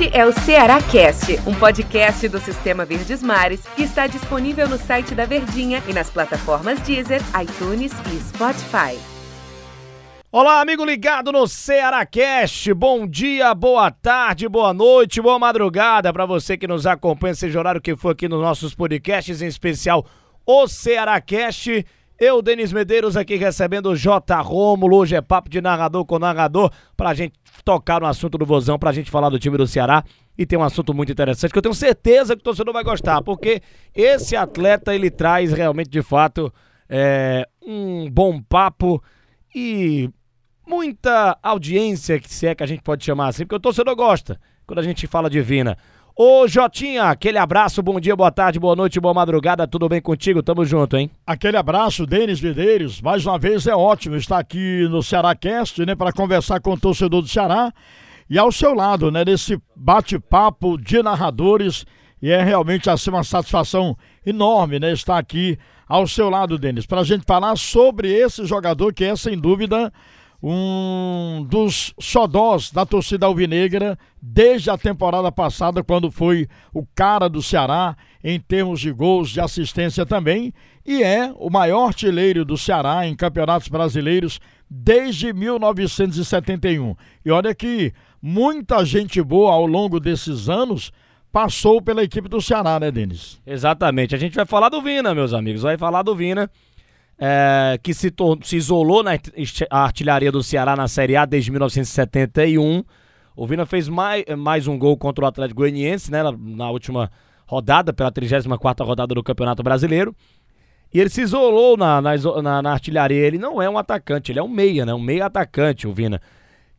Este é o Ceará Cast, um podcast do Sistema Verdes Mares que está disponível no site da Verdinha e nas plataformas Deezer, iTunes e Spotify. Olá, amigo ligado no Ceará Cast. Bom dia, boa tarde, boa noite, boa madrugada para você que nos acompanha, seja horário que for aqui nos nossos podcasts, em especial o Ceará Cast. Eu, Denis Medeiros, aqui recebendo o J. Rômulo. Hoje é papo de narrador com narrador pra gente tocar no assunto do Vozão, pra gente falar do time do Ceará. E tem um assunto muito interessante que eu tenho certeza que o torcedor vai gostar, porque esse atleta ele traz realmente, de fato, é, um bom papo e muita audiência, se é que a gente pode chamar assim, porque o torcedor gosta quando a gente fala de Vina. Ô Jotinha, aquele abraço, bom dia, boa tarde, boa noite, boa madrugada, tudo bem contigo? Tamo junto, hein? Aquele abraço, Denis Videiros, mais uma vez é ótimo estar aqui no Ceará Cast, né, para conversar com o torcedor do Ceará e ao seu lado, né, nesse bate-papo de narradores e é realmente assim uma satisfação enorme, né, estar aqui ao seu lado, Denis, para a gente falar sobre esse jogador que é, sem dúvida, um dos xodós da torcida alvinegra desde a temporada passada, quando foi o cara do Ceará em termos de gols, de assistência também, e é o maior artilheiro do Ceará em campeonatos brasileiros desde 1971. E olha que muita gente boa ao longo desses anos passou pela equipe do Ceará, né, Denis? Exatamente. A gente vai falar do Vina, meus amigos, vai falar do Vina é, que se, se, isolou na artilharia do Ceará na Série A desde 1971. O Vina fez mais, mais um gol contra o Atlético Goianiense, né, na, na última rodada, pela 34ª rodada do Campeonato Brasileiro. E ele se isolou na, na, na, artilharia. Ele não é um atacante, ele é um meia, né? Um meia atacante, o Vina.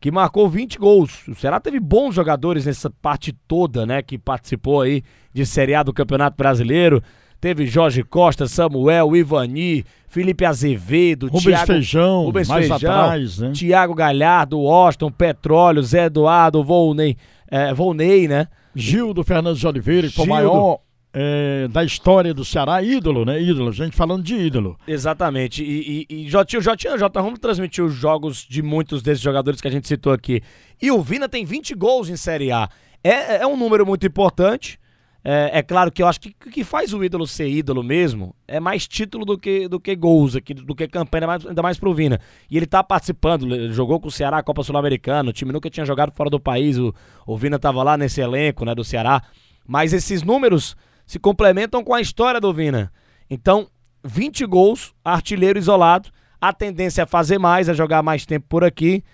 Que marcou 20 gols. O Ceará teve bons jogadores nessa parte toda, né? Que participou aí de Série A do Campeonato Brasileiro. Teve Jorge Costa, Samuel, Ivani, Felipe Azevedo, Rubens Thiago, Feijão, Rubens mais Feijão, atrás, né? Thiago Galhardo, Washington, Petróleo, Zé Eduardo, Volney, é, Volney, né? Gildo Fernandes de Oliveira, que foi o maior é, da história do Ceará, ídolo, né? Ídolo, gente falando de ídolo. Exatamente. E, e, e Jotinho, Jotinho, Jota, vamos transmitir os jogos de muitos desses jogadores que a gente citou aqui. E o Vina tem 20 gols em Série A. É, é um número muito importante. É, é, claro que eu acho que o que faz o ídolo ser ídolo mesmo é mais título do que, do que gols, aqui, do que campanha, ainda mais, ainda mais pro Vina. E ele tá participando, ele jogou com o Ceará a Copa Sul-Americana, o time nunca tinha jogado fora do país, o, o Vina tava lá nesse elenco né, do Ceará. Mas esses números se complementam com a história do Vina. Então, 20 gols, artilheiro isolado, a tendência é fazer mais, é jogar mais tempo por aqui.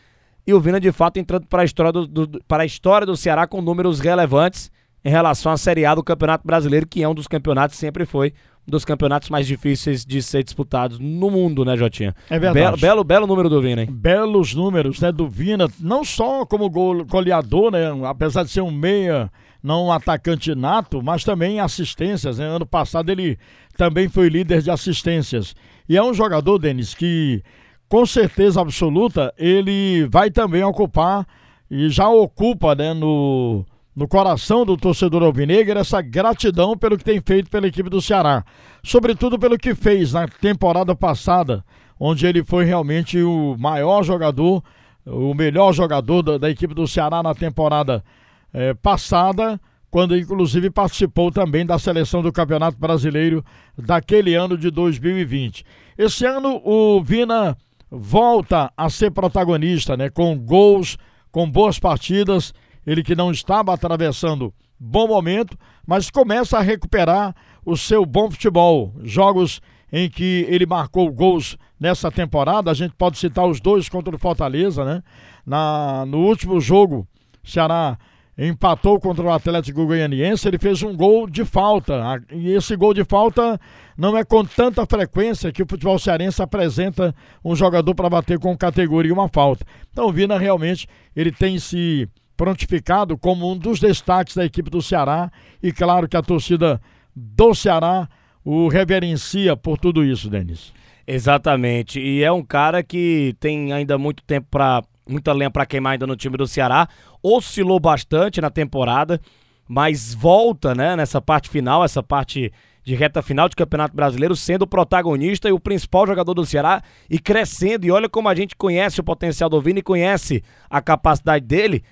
E o Vina, de fato, entrando para a história do, do, para a história do Ceará com números relevantes em relação à Série A do Campeonato Brasileiro, que é um dos campeonatos, sempre foi um dos campeonatos mais difíceis de ser disputados no mundo, né, Jotinha? É verdade. Belo, belo, belo número do Vina, hein? Belos números, né, do Vina, não só como gol, goleador, né, apesar de ser um meia, não um atacante nato, mas também assistências, né? Ano passado ele também foi líder de assistências. E é um jogador, Denis, que com certeza absoluta ele vai também ocupar e já ocupa, né, no no coração do torcedor alvinegro essa gratidão pelo que tem feito pela equipe do Ceará, sobretudo pelo que fez na temporada passada, onde ele foi realmente o maior jogador, o melhor jogador da, da equipe do Ceará na temporada eh, passada, quando inclusive participou também da seleção do Campeonato Brasileiro daquele ano de 2020. Esse ano o Vina volta a ser protagonista, né, com gols, com boas partidas ele que não estava atravessando bom momento, mas começa a recuperar o seu bom futebol. Jogos em que ele marcou gols nessa temporada, a gente pode citar os dois contra o Fortaleza, né? Na, no último jogo, Ceará empatou contra o Atlético Goianiense, ele fez um gol de falta. E esse gol de falta não é com tanta frequência que o futebol cearense apresenta um jogador para bater com categoria uma falta. Então Vina realmente ele tem se prontificado como um dos destaques da equipe do Ceará e claro que a torcida do Ceará o reverencia por tudo isso, Denis. Exatamente. E é um cara que tem ainda muito tempo para muita lenha para queimar ainda no time do Ceará. Oscilou bastante na temporada, mas volta, né, nessa parte final, essa parte de reta final de Campeonato Brasileiro, sendo o protagonista e o principal jogador do Ceará e crescendo. E olha como a gente conhece o potencial do Vini conhece a capacidade dele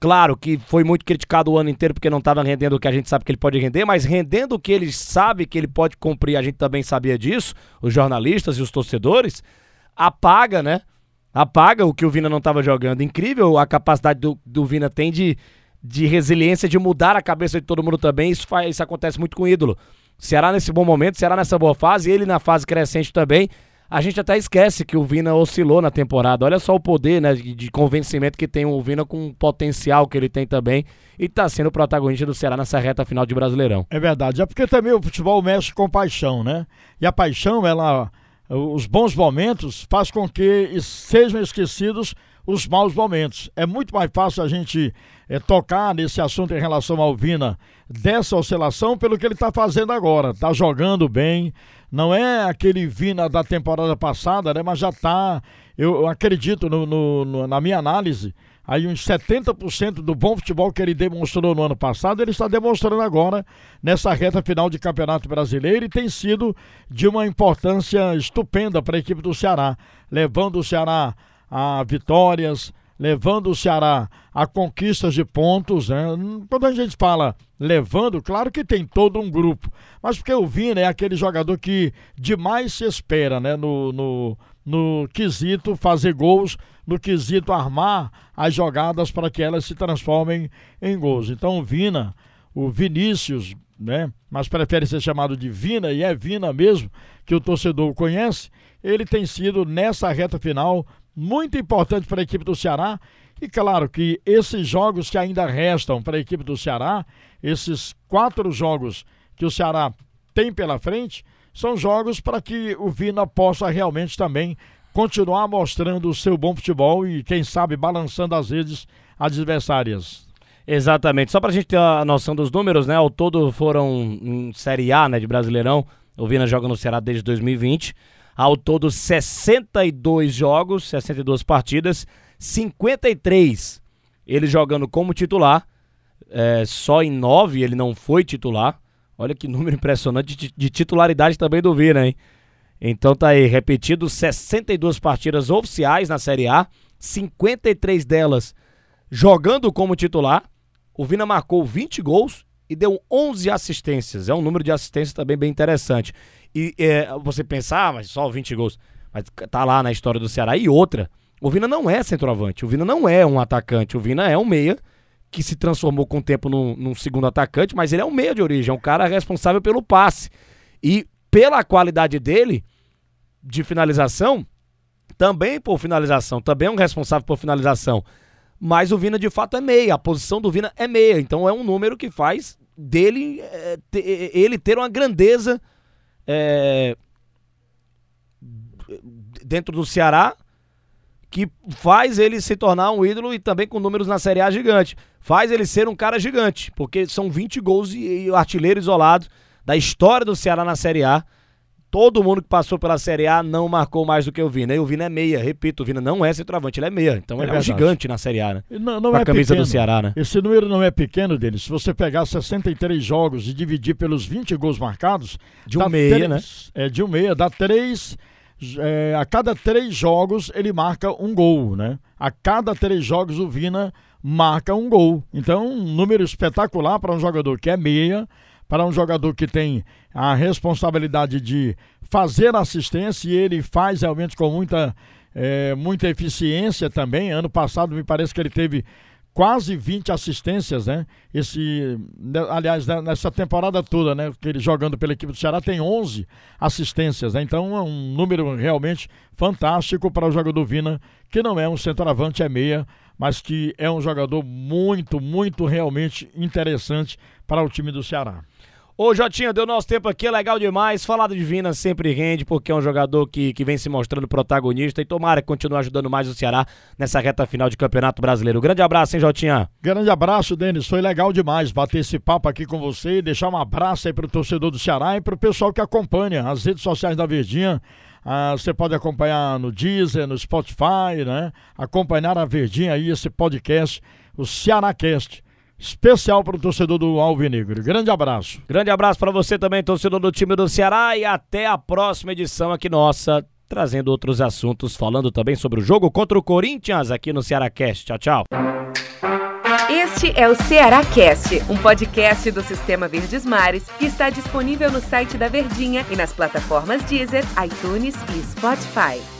Claro que foi muito criticado o ano inteiro porque não estava rendendo o que a gente sabe que ele pode render, mas rendendo o que ele sabe que ele pode cumprir, a gente também sabia disso, os jornalistas e os torcedores, apaga, né? Apaga o que o Vina não estava jogando. Incrível a capacidade do, do Vina tem de, de resiliência, de mudar a cabeça de todo mundo também. Isso, faz, isso acontece muito com o ídolo. Ceará nesse bom momento, Ceará nessa boa fase, ele na fase crescente também. A gente até esquece que o Vina oscilou na temporada. Olha só o poder né, de, convencimento que tem o Vina com o potencial que ele tem também. E está sendo protagonista do Ceará nessa reta final de Brasileirão. É verdade. É porque também o futebol mexe com paixão, né? E a paixão, ela. Os bons momentos faz com que sejam esquecidos os maus momentos. É muito mais fácil a gente é, tocar nesse assunto em relação ao Vina dessa oscilação pelo que ele está fazendo agora. Está jogando bem. Não é aquele Vina da temporada passada, né? Mas já. Eu, eu acredito no, no, no, na minha análise. Aí uns 70% do bom futebol que ele demonstrou no ano passado, ele está demonstrando agora nessa reta final de Campeonato Brasileiro e tem sido de uma importância estupenda para a equipe do Ceará, levando o Ceará a vitórias, levando o Ceará a conquistas de pontos. Né? Quando a gente fala levando, claro que tem todo um grupo, mas porque o Vina é aquele jogador que demais se espera né? no, no, no quesito fazer gols, no quesito armar as jogadas para que elas se transformem em gols. Então o Vina, o Vinícius, né? mas prefere ser chamado de Vina, e é Vina mesmo, que o torcedor conhece, ele tem sido nessa reta final muito importante para a equipe do Ceará. E claro que esses jogos que ainda restam para a equipe do Ceará, esses quatro jogos que o Ceará tem pela frente, são jogos para que o Vina possa realmente também continuar mostrando o seu bom futebol e, quem sabe, balançando as redes adversárias. Exatamente. Só para a gente ter a noção dos números, né? Ao todo foram em Série A, né, de Brasileirão. O Vina joga no Ceará desde 2020. Ao todo, 62 jogos, 62 partidas, 53 ele jogando como titular. É, só em 9 ele não foi titular. Olha que número impressionante de, de titularidade também do Vina, hein? Então tá aí, repetido, 62 partidas oficiais na Série A, 53 delas jogando como titular. O Vina marcou 20 gols e deu 11 assistências. É um número de assistências também bem interessante. E é, você pensar, ah, mas só 20 gols. Mas tá lá na história do Ceará. E outra, o Vina não é centroavante, o Vina não é um atacante, o Vina é um meia que se transformou com o tempo num, num segundo atacante, mas ele é um meia de origem, é um cara responsável pelo passe. E pela qualidade dele de finalização, também por finalização, também é um responsável por finalização. Mas o Vina de fato é meia, a posição do Vina é meia, então é um número que faz dele é, ele ter uma grandeza é, dentro do Ceará que faz ele se tornar um ídolo e também com números na Série A gigante. Faz ele ser um cara gigante, porque são 20 gols e, e artilheiro isolado da história do Ceará na Série A. Todo mundo que passou pela Série A não marcou mais do que o Vina. E o Vina é meia, repito, o Vina não é centroavante, ele é meia. Então é ele verdade. é um gigante na Série A, né? Não, não Com a é camisa pequeno. do Ceará, né? Esse número não é pequeno dele. Se você pegar 63 jogos e dividir pelos 20 gols marcados. De um meia, três, né? É, de um meia, dá três. É, a cada três jogos ele marca um gol, né? A cada três jogos o Vina marca um gol. Então, um número espetacular para um jogador que é meia para um jogador que tem a responsabilidade de fazer assistência e ele faz realmente com muita, é, muita eficiência também. Ano passado me parece que ele teve quase 20 assistências, né? Esse, né, aliás, né, nessa temporada toda, né? Que ele jogando pela equipe do Ceará tem 11 assistências, né? Então é um número realmente fantástico para o jogador Vina, que não é um centroavante, é meia, mas que é um jogador muito, muito realmente interessante para o time do Ceará. Ô, Jotinha, deu nosso tempo aqui, é legal demais. Falar do Divina sempre rende, porque é um jogador que, que vem se mostrando protagonista e tomara que continue ajudando mais o Ceará nessa reta final de Campeonato Brasileiro. Grande abraço, hein, Jotinha? Grande abraço, Denis. Foi legal demais bater esse papo aqui com você e deixar um abraço aí pro torcedor do Ceará e pro pessoal que acompanha as redes sociais da Verdinha. Ah, você pode acompanhar no Deezer, no Spotify, né? Acompanhar a Verdinha aí, esse podcast, o Cearácast especial para o torcedor do Alvinegro. Grande abraço. Grande abraço para você também, torcedor do time do Ceará, e até a próxima edição aqui nossa, trazendo outros assuntos, falando também sobre o jogo contra o Corinthians aqui no Ceará Cast. Tchau, tchau. Este é o Ceará Cast, um podcast do Sistema Verdes Mares que está disponível no site da Verdinha e nas plataformas Deezer, iTunes e Spotify.